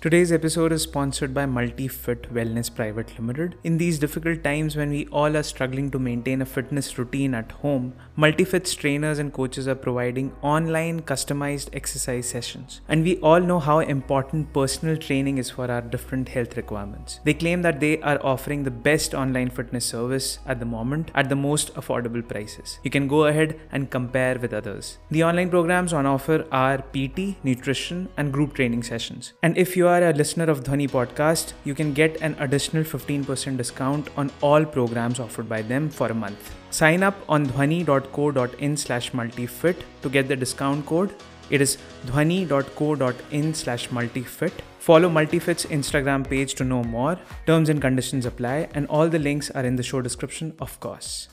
Today's episode is sponsored by MultiFit Wellness Private Limited. In these difficult times when we all are struggling to maintain a fitness routine at home, MultiFit's trainers and coaches are providing online customized exercise sessions. And we all know how important personal training is for our different health requirements. They claim that they are offering the best online fitness service at the moment at the most affordable prices. You can go ahead and compare with others. The online programs on offer are PT, nutrition, and group training sessions. And if you are a listener of Dhwani podcast, you can get an additional 15% discount on all programs offered by them for a month. Sign up on dhwani.co.in slash multifit to get the discount code. It is dhwani.co.in slash multifit. Follow Multifit's Instagram page to know more. Terms and conditions apply, and all the links are in the show description, of course.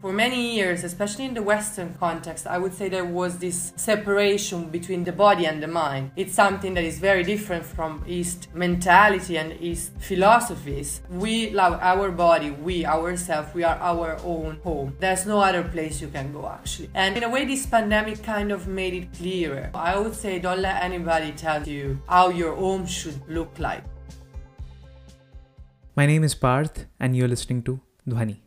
For many years, especially in the Western context, I would say there was this separation between the body and the mind. It's something that is very different from East mentality and East philosophies. We love our body, we ourselves, we are our own home. There's no other place you can go actually. And in a way, this pandemic kind of made it clearer. I would say don't let anybody tell you how your home should look like. My name is Parth, and you're listening to Dhwani.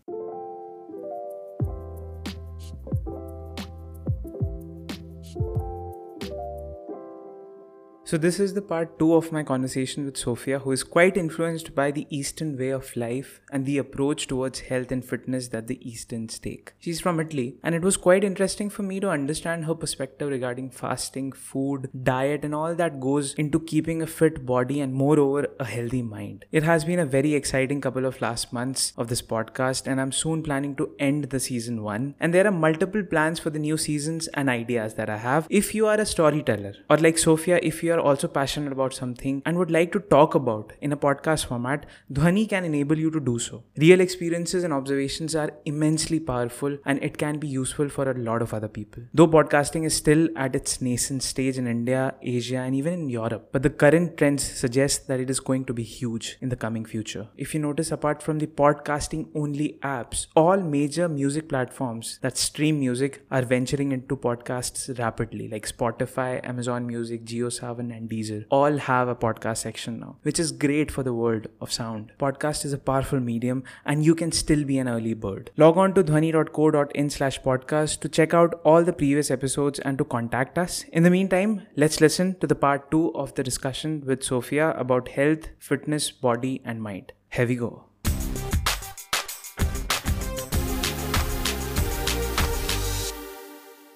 So, this is the part two of my conversation with Sophia, who is quite influenced by the Eastern way of life and the approach towards health and fitness that the Easterns take. She's from Italy, and it was quite interesting for me to understand her perspective regarding fasting, food, diet, and all that goes into keeping a fit body and, moreover, a healthy mind. It has been a very exciting couple of last months of this podcast, and I'm soon planning to end the season one. And there are multiple plans for the new seasons and ideas that I have. If you are a storyteller, or like Sophia, if you are also passionate about something and would like to talk about in a podcast format, Dhwani can enable you to do so. Real experiences and observations are immensely powerful and it can be useful for a lot of other people. Though podcasting is still at its nascent stage in India, Asia, and even in Europe, but the current trends suggest that it is going to be huge in the coming future. If you notice, apart from the podcasting only apps, all major music platforms that stream music are venturing into podcasts rapidly, like Spotify, Amazon Music, JioSaavn, and Deezer all have a podcast section now, which is great for the world of sound. Podcast is a powerful medium and you can still be an early bird. Log on to dhwani.co.in slash podcast to check out all the previous episodes and to contact us. In the meantime, let's listen to the part two of the discussion with Sophia about health, fitness, body, and mind. Here we go.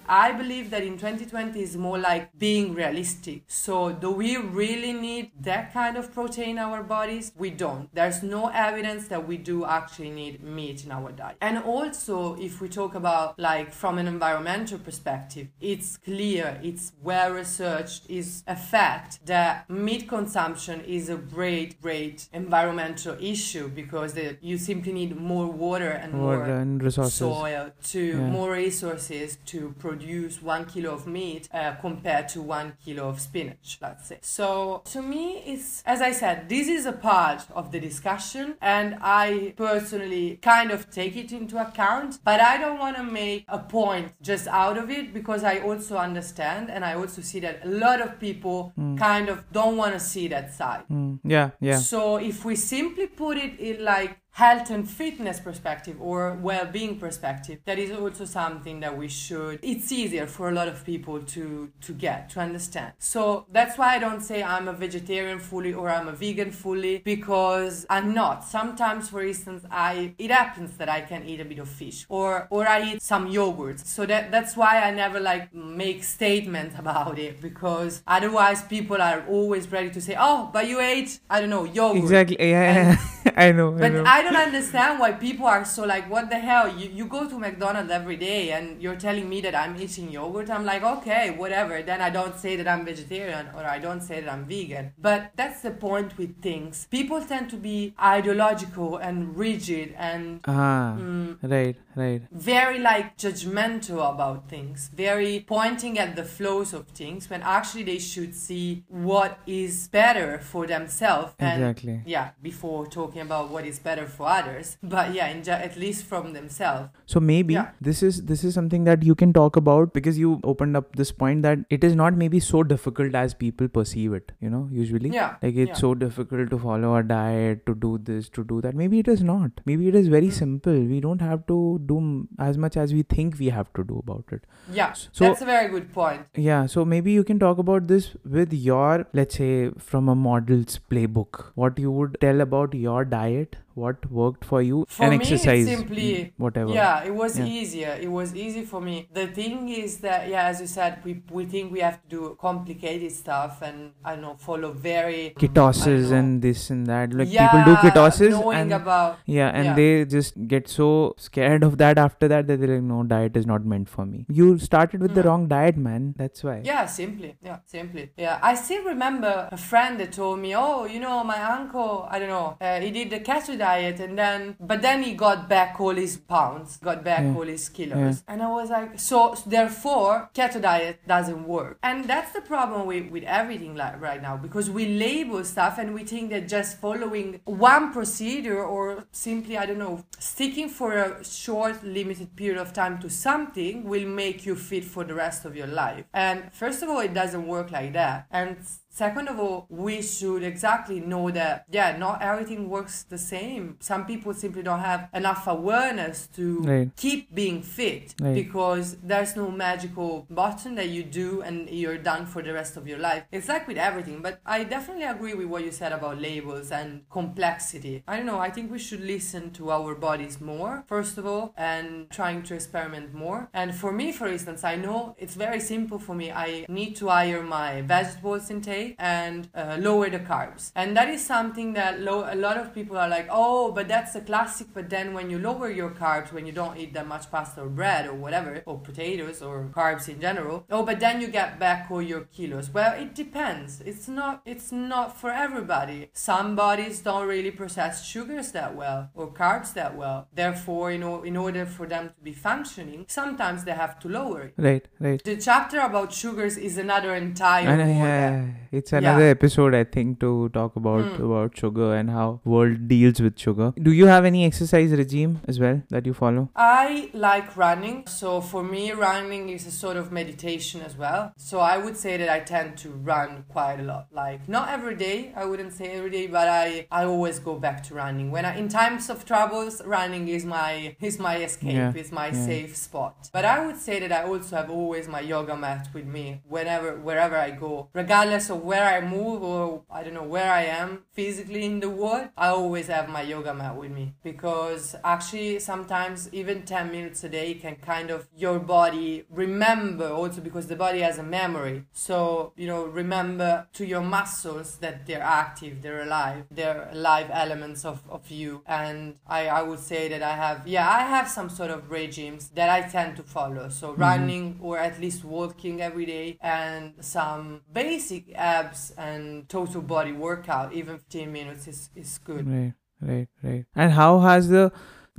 I believe that in 2020 is more like being realistic. So, do we really need that kind of protein in our bodies? We don't. There's no evidence that we do actually need meat in our diet. And also, if we talk about like from an environmental perspective, it's clear, it's well researched, is a fact that meat consumption is a great, great environmental issue because the, you simply need more water and Water more and resources. soil to Yeah. more resources to produce one kilo of meat uh, compared to one kilo of spinach let's say. So to me it's as i said this is a part of the discussion and i personally kind of take it into account but i don't want to make a point just out of it because i also understand and i also see that a lot of people kind of don't want to see that side. Mm, yeah, yeah. so if we simply put it in like health and fitness perspective or well-being perspective, that is also something that we should. It's easier for a lot of people to to get to understand. So that's why I don't say I'm a vegetarian fully or I'm a vegan fully because I'm not. Sometimes, for instance, I it happens that I can eat a bit of fish or or I eat some yogurt. So that that's why I never like make statements about it because otherwise people are always ready to say, oh, but you ate I don't know yogurt. Exactly. Yeah, yeah. I know. I But know. I don't understand why people are so like, what the hell? You, you go to McDonald's every day and you're telling me that I'm eating yogurt. I'm like, okay, whatever. Then I don't say that I'm vegetarian or I don't say that I'm vegan. But that's the point with things. People tend to be ideological and rigid and Ah, mm, right, right. very like judgmental about things, very pointing at the flaws of things when actually they should see what is better for themselves. And Exactly. yeah, before talking about what is better for others, but yeah, in, at least from themselves. So maybe Yeah. this is this is something that you can talk about because you opened up this point that it is not maybe so difficult as people perceive it. You know, usually. Yeah. Like it's yeah. so difficult to follow a diet, to do this, to do that. Maybe it is not. Maybe it is very Mm. simple. We don't have to do as much as we think we have to do about it. Yeah, So- that's a very good point. Yeah, so maybe you can talk about this with your, let's say, from a model's playbook. What you would tell about your diet, what worked for you, For and me, exercise, simply- mm, whatever. Yeah, it was Yeah. easier. It was easy for me. The thing is that, yeah, as you said, we, we think we have to do complicated stuff and, I know, follow very. Ketosis and this and that. Like yeah, people do ketosis and about. yeah, and yeah. they just get so scared of that after that that they're like, no, diet is not meant for me. You started with the Mm. wrong diet, man. That's why. Yeah, simply. Yeah, simply. Yeah, I still remember a friend that told me, "Oh, you know, my uncle, I don't know, uh, he did the keto diet, and then, but then he got back all his pounds, got back Yeah. all his kilos." And I was like, "So therefore, keto diet doesn't work." And that's the problem with with everything like right now because we label stuff and we think that just following one procedure or simply, I don't know, sticking for a short, limited period of time to something will make you fit for the rest of your life. And first of all, it doesn't work like that. And second of all, we should exactly know that, yeah, not everything works the same. Some people simply don't have enough awareness to Right. keep being fit Right. because there's no magical button that you do and you're done for the rest of your life. It's like with everything, but I definitely agree with what you said about labels and complexity. I don't know, I think we should listen to our bodies more, first of all, and trying to experiment more. And for me, for instance, I know it's very simple for me. I need to higher my vegetables intake and uh, lower the carbs. And that is something that lo- a lot of people are like, oh, but that's a classic. But then when you lower your carbs, when you don't eat that much pasta or bread or whatever, or potatoes or carbs in general, oh, but then you get back all your kilos. Well, it depends. It's not. It's not for everybody. Some bodies don't really process sugars that well or carbs that well. Therefore, you know, in order for them to be functioning, sometimes they have to lower it. Right, right. The chapter about sugars is another entire. More yeah, it's another Yeah. episode I think to talk about Hmm. about sugar and how world deals with sugar. Do you have any exercise regime as well that you follow? I like running, so for me, running is a sort of meditation as well. So I would say that I tend to run quite a lot. Like not every day, I wouldn't say every day, but I I always go back to running. When I in times of troubles, running is my is my escape, Yeah, is my yeah. safe spot. But I would say that I also have always my yoga mat with me whenever wherever I go, regardless of where I move or I don't know where I am physically in the world. I always have my yoga mat with me because actually sometimes even 10 minutes a day can kind of your body remember also because the body has a memory. So, you know, remember to your muscles that they're active, they're alive, they're live elements of, of you. And I, I would say that I have, yeah, I have some sort of regimes that I tend to follow. So mm-hmm. running or at least walking every day and some basic abs and total body workout, even 15 minutes is, is good. Right, right, right. And how has the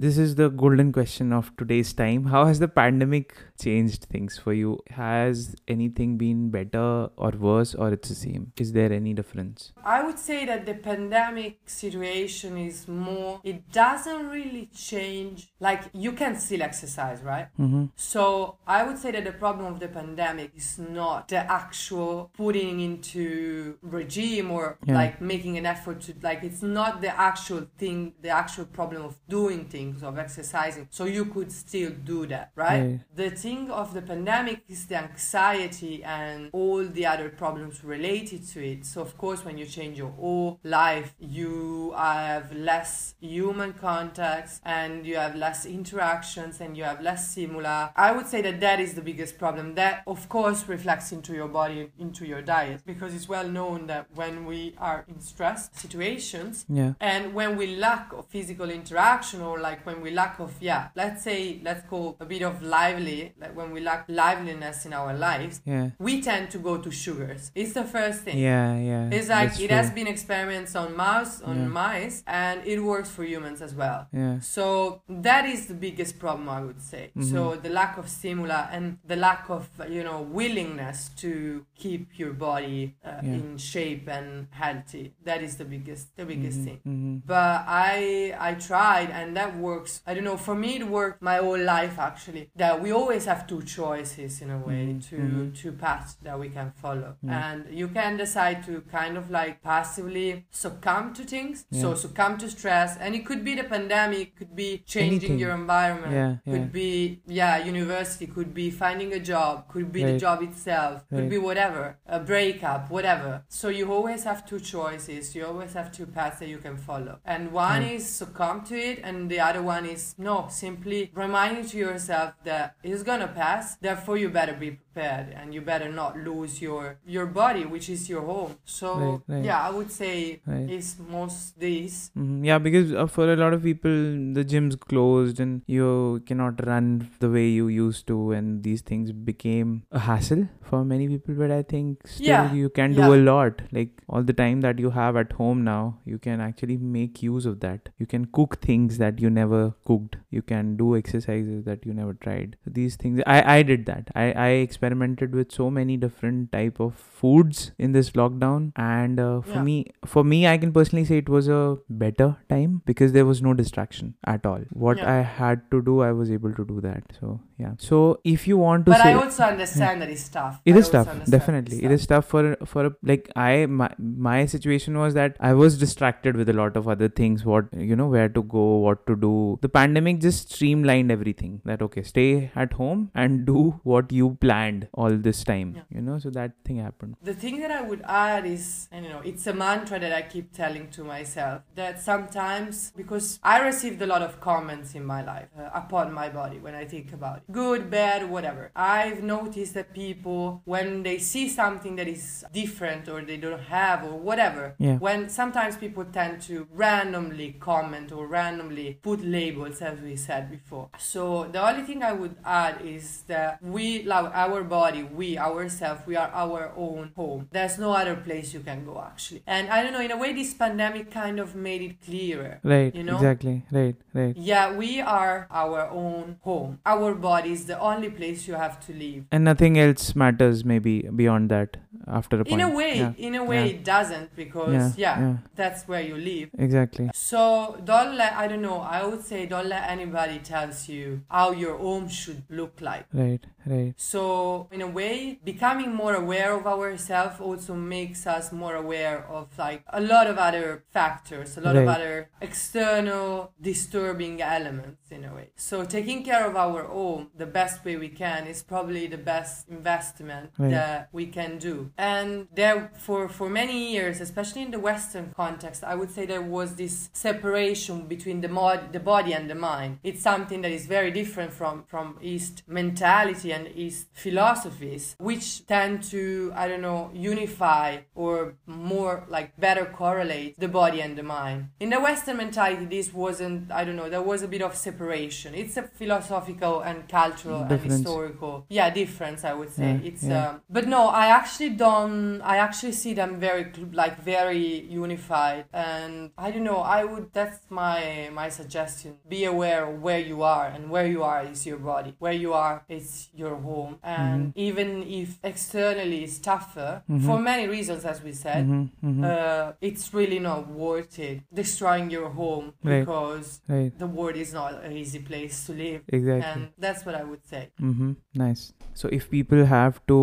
this is the golden question of today's time. How has the pandemic changed things for you? Has anything been better or worse or it's the same? Is there any difference? I would say that the pandemic situation is more, it doesn't really change. Like, you can still exercise, right? Mm-hmm. So, I would say that the problem of the pandemic is not the actual putting into regime or Yeah. like making an effort to, like, it's not the actual thing, the actual problem of doing things, of exercising. So, you could still do that, right? Right. The thing of the pandemic is the anxiety and all the other problems related to it. So, of course, when you change your whole life, you have less human contacts and you have less interactions and you have less stimuli. I would say that that is the biggest problem. That, of course, reflects into your body, into your diet, because it's well known that when we are in stress situations, Yeah. and when we lack of physical interaction or like when we lack of yeah let's say let's call a bit of lively like when we lack liveliness in our lives, Yeah. we tend to go to sugars. It's the first thing. Yeah, yeah. It's like it has been experiments on mouse on Yeah. mice and it works for humans as well. Yeah. So that is the biggest problem I would say. Mhm. So the lack of stimuli and the lack of you know willingness to keep your body uh, Yeah. in shape and healthy. That is the biggest the biggest Mhm, thing. mhm. But I I tried and that works. I don't know. For me, it worked my whole life actually. That we always have two choices in a way Mhm, to mhm. two paths that we can follow, Yeah. and you can decide to kind of like passively succumb to things. So succumb to stress, and it could be the pandemic, could be changing Anything. your environment, Yeah, yeah. could be yeah university, could be finding a job, could be the job itself, could be whatever, a breakup, whatever. So you always have two choices. You always have two paths that you can follow. And one Yeah. is succumb to it, and the other one is no, simply reminding to yourself that it's gonna pass. Therefore, you better be prepared, and you better not lose your your body, which is your home. So Right, right. yeah, I would say Right. it's most these. Mhm. Yeah, because uh, for a lot of people, the gym's closed and you cannot run the way you used to, and these things became a hassle for many people. But I think still Yeah, you can yeah. do a lot. Like all the time that you have at home now, you can actually make use of that. You can cook things that you never cooked. You can do exercises that you never tried. These things, I I did that. I I experimented with so many different type of foods in this lockdown, and uh, for Yeah. me, for me, I can personally say it was a better time because there was no distraction at all. What Yeah. I had to do, I was able to do that. So yeah. So if you want to But say, I also understand that it's tough. it I is tough definitely it's tough for for a, like i my, my situation was that i was distracted with a lot of other things what you know where to go what to do the pandemic just streamlined everything that okay stay at home and do what you planned all this time Yeah. you know so that thing happened The thing that I would add is, and you know, it's a mantra that I keep telling to myself that sometimes, because I received a lot of comments in my life uh, upon my body when I think about it, good, bad, whatever. I've noticed that people, when they see something that is different or they don't have or whatever, Yeah. when sometimes people tend to randomly comment or randomly put labels, as we said before. So the only thing I would add is that we, love our body, we ourselves, we are our own home. There's no other place you can go actually. And I don't know, in a way, this pandemic kind of made it clearer. right You know? exactly right right Yeah, we are our own home. Our body is the only place you have to live. and nothing else matters maybe beyond that after a point In a way, yeah, in a way, yeah. it doesn't because yeah, yeah, that's where you live. exactly So don't let I don't know. I would say don't let anybody tells you how your home should look like. right right So in a way, becoming more aware of ourselves also makes us more aware of like a lot of other factors, a lot of other external disturbing elements in a way. So taking care of our home the best way we can is probably the best investment Right. that we can do. And there for for many years, especially in the Western context, I would say there was this separation between the mod, the body and the mind. It's something that is very different from from East mentality and East philosophies, which tend to I don't know unify or more like better correlate the body and the mind. In the Western mentality, this wasn't I don't know. There was a bit of separation. It's a philosophical and cultural and historical yeah difference. I would say Yeah, it's yeah. um, but no, I actually don't. I actually see them very like very unified, and I don't know. I would. That's my my suggestion. Be aware of where you are, and where you are is your body. Where you are is your home, and even if externally it's tougher Mhm. for many reasons, as we said. hmm hmm Uh, it's really not worth it destroying your home Right. because right the world is not an easy place to live, exactly and that's what I would say. Mm-hmm. Nice. So if people have to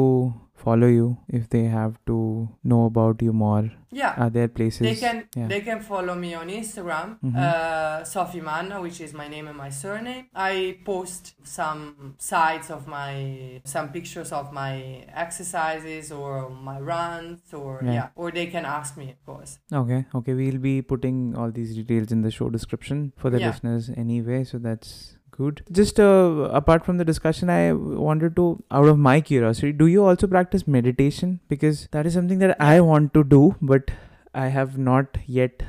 follow you, if they have to know about you more, Yeah. are there places? They can yeah. they can follow me on Instagram, Mhm. uh, Sophie Manna, which is my name and my surname. I post some sides of my some pictures of my exercises or my runs or Yeah. yeah. or they can ask me of course. Okay. Okay. We'll be putting all these details in the show description for the Yeah. listeners anyway. So that's good. Just uh, apart from the discussion, I wanted to, out of my curiosity, do you also practice meditation? Because that is something that I want to do, but I have not yet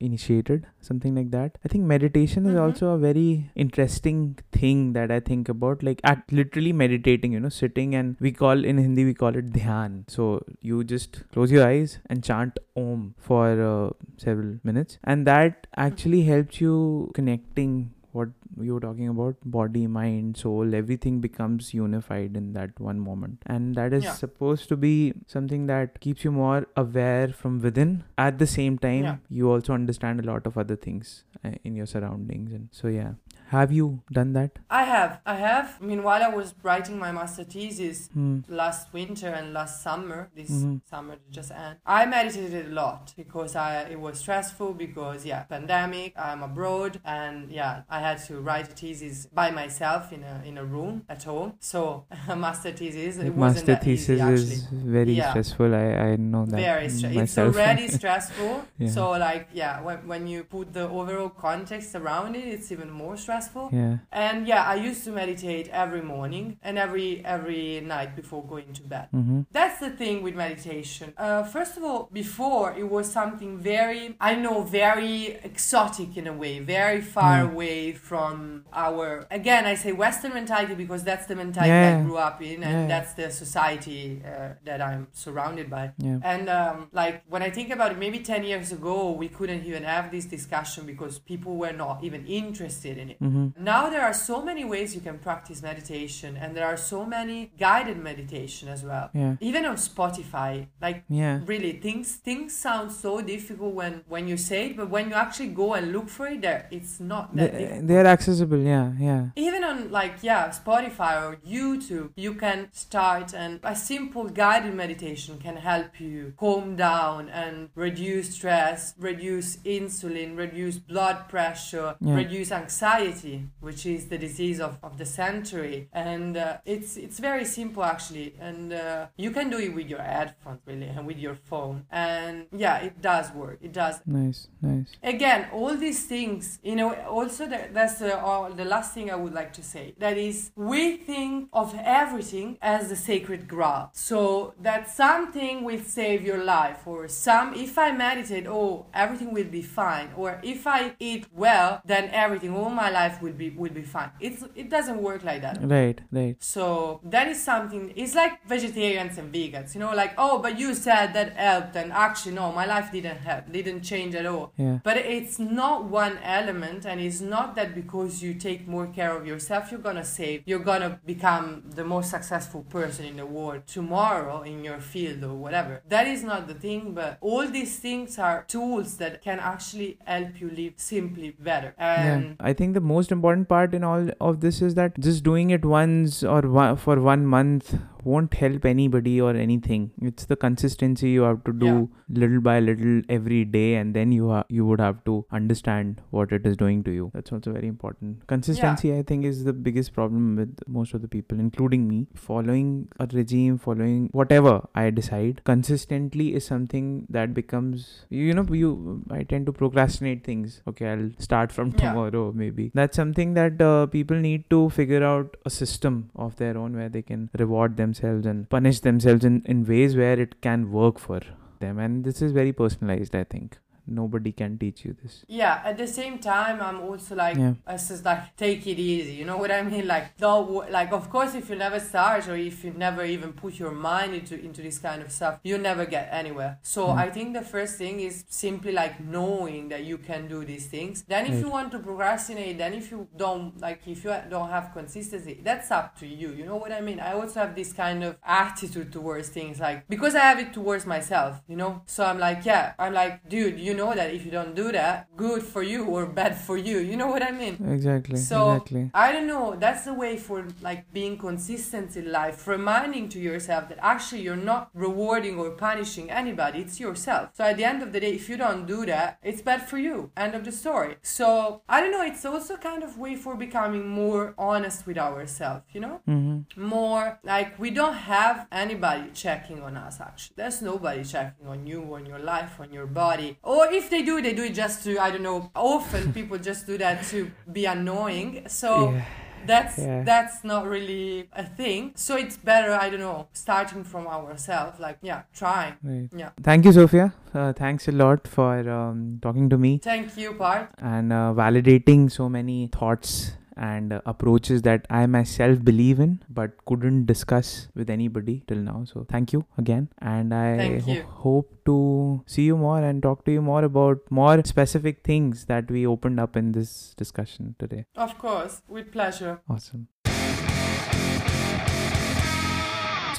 initiated, something like that. I think meditation is Mhm. also a very interesting thing that I think about, like at literally meditating, you know, sitting and we call in Hindi we call it dhyan. So you just close your eyes and chant Om for uh, several minutes, and that actually helps you connecting what you were talking about body mind soul everything becomes unified in that one moment and that is Yeah. supposed to be something that keeps you more aware from within at the same time Yeah. you also understand a lot of other things uh, in your surroundings and so yeah have you done that I have, I have. I mean, while I was writing my master thesis hmm. last winter and last summer, this Mhm. summer just ended, I meditated a lot because I it was stressful because yeah, pandemic. I'm abroad and yeah, I had to write a thesis by myself in a in a room at home. So a master thesis, it master easy, thesis actually. is very Yeah. stressful i i know that very stressful. It's already stressful. Yeah. So like yeah, when, when you put the overall context around it, it's even more stressful. Yeah And yeah, I used to meditate every morning and every every night before going to bed. mm-hmm. That's the thing with meditation. Uh, first of all, before it was something very, I know, very exotic in a way, very far Mm. away from our. Again, I say Western mentality because that's the mentality I grew up in, and Yeah. that's the society uh, that I'm surrounded by. yeah And um, like when I think about it, maybe 10 years ago, we couldn't even have this discussion because people were not even interested in it. Mm-hmm. Now there are so many ways you can practice meditation, and there are so many guided meditation as well. yeah Even on Spotify, like yeah really things things sound so difficult when when you say it, but when you actually go and look for it, there it's not that they, difficult. they are accessible yeah yeah Even on like yeah Spotify or YouTube, you can start and a simple guided meditation can help you calm down and reduce stress, reduce insulin, reduce blood pressure, Yeah. reduce anxiety, which is the disease of, of the century. And uh, it's it's very simple actually, and uh, you can do it with your headphones really and with your phone. And yeah, it does work. It does nice nice again all these things you know also that, that's uh, the last thing i would like to say. That is we think of everything as the sacred graal. So that something will save your life or some if i meditate oh everything will be fine. Or if i eat well then everything all my life will be will be fine. It's it doesn't work like that. Right right. So that is something. It's like vegetarians and vegans, you know, like oh, but you said that helped, and actually no, my life didn't help, didn't change at all. yeah. But it's not one element, and it's not that because you take more care of yourself, you're gonna save, you're gonna become the most successful person in the world tomorrow in your field or whatever. That is not the thing, but all these things are tools that can actually help you live simply better. And yeah i think the most important part in all of this is that just doing it once or one, for one month won't help anybody or anything. It's the consistency you have to do Yeah. little by little every day and then you ha- you would have to understand what it is doing to you. That's also very important. Consistency i think is the biggest problem with most of the people including me. Following a regime following whatever i decide consistently is something that becomes you know you i tend to procrastinate things. Okay i'll start from Yeah. tomorrow maybe. That's something that uh, people need to figure out a system of their own where they can reward themselves and punish themselves in, in ways where it can work for them. And this is very personalized i think nobody can teach you this Yeah, at the same time, I'm also like, Yeah. it's just like, take it easy. You know what I mean? Like, don't, like, of course, if you never start or if you never even put your mind into, into this kind of stuff, you never get anywhere. So Mm. I think the first thing is simply like knowing that you can do these things. Then if Right. you want to procrastinate, then if you don't, like, if you don't have consistency, that's up to you. You know what I mean? I also have this kind of attitude towards things, like, because I have it towards myself, you know? So I'm like, yeah, I'm like, dude, you know that if you don't do that, good for you or bad for you. You know what I mean? exactly So exactly I don't know. That's the way for like being consistent in life, reminding to yourself that actually you're not rewarding or punishing anybody. It's yourself. So at the end of the day, if you don't do that, it's bad for you. End of the story. So I don't know. It's also kind of way for becoming more honest with ourselves. You know hmm more like we don't have anybody checking on us actually there's nobody checking on you on your life on your body or if they do they do it just to i don't know often people just do that to be annoying so yeah that's Yeah. that's not really a thing. So it's better, I don't know, starting from ourselves. Like, yeah, trying. Right. Yeah. Thank you, Sophia. Uh, thanks a lot for um, talking to me Thank you, Part. and uh, validating so many thoughts and uh, approaches that I myself believe in but couldn't discuss with anybody till now. So thank you again. And I ho- hope to see you more and talk to you more about more specific things that we opened up in this discussion today. Of course, with pleasure. Awesome.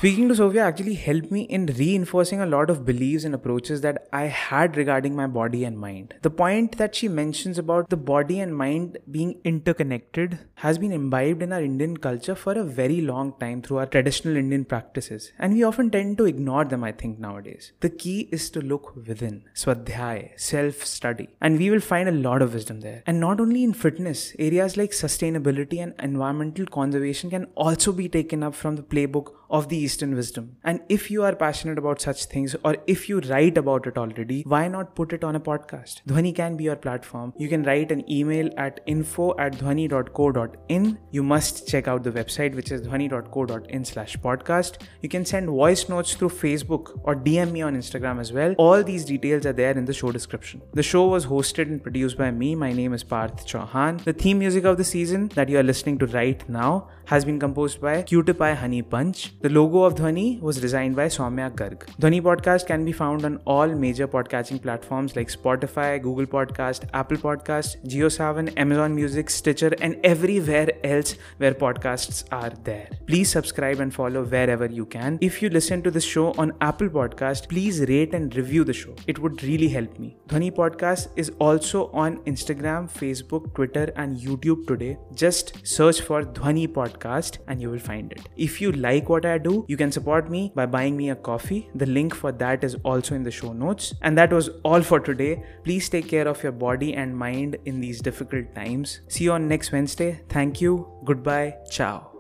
Speaking to Sophia actually helped me in reinforcing a lot of beliefs and approaches that I had regarding my body and mind. The point that she mentions about the body and mind being interconnected has been imbibed in our Indian culture for a very long time through our traditional Indian practices, and we often tend to ignore them, I think, nowadays. The key is to look within, swadhyay, self study, and we will find a lot of wisdom there. And not only in fitness, areas like sustainability and environmental conservation can also be taken up from the playbook of the Eastern wisdom. And if you are passionate about such things, or if you write about it already, why not put it on a podcast? Dhwani can be your platform. You can write an email at info at dhwani.co.in. You must check out the website, which is dhwani.co.in slash podcast. You can send voice notes through Facebook or DM me on Instagram as well. All these details are there in the show description. The show was hosted and produced by me. My name is Parth Chauhan. The theme music of the season that you are listening to right now has been composed by Cutie Pie Honey Punch. The logo of Dhwani was designed by Soumya Garg. Dhwani Podcast can be found on all major podcasting platforms like Spotify, Google Podcast, Apple Podcast, JioSaavn, Amazon Music, Stitcher, and everywhere else where podcasts are there. Please subscribe and follow wherever you can. If you listen to this show on Apple Podcast, please rate and review the show. It would really help me. Dhwani Podcast is also on Instagram, Facebook, Twitter, and YouTube today. Just search for Dhwani Podcast and you will find it. If you like what I do, you can support me by buying me a coffee. The link for that is also in the show notes. And that was all for today. Please take care of your body and mind in these difficult times. See you on next Wednesday. Thank you. Goodbye. Ciao.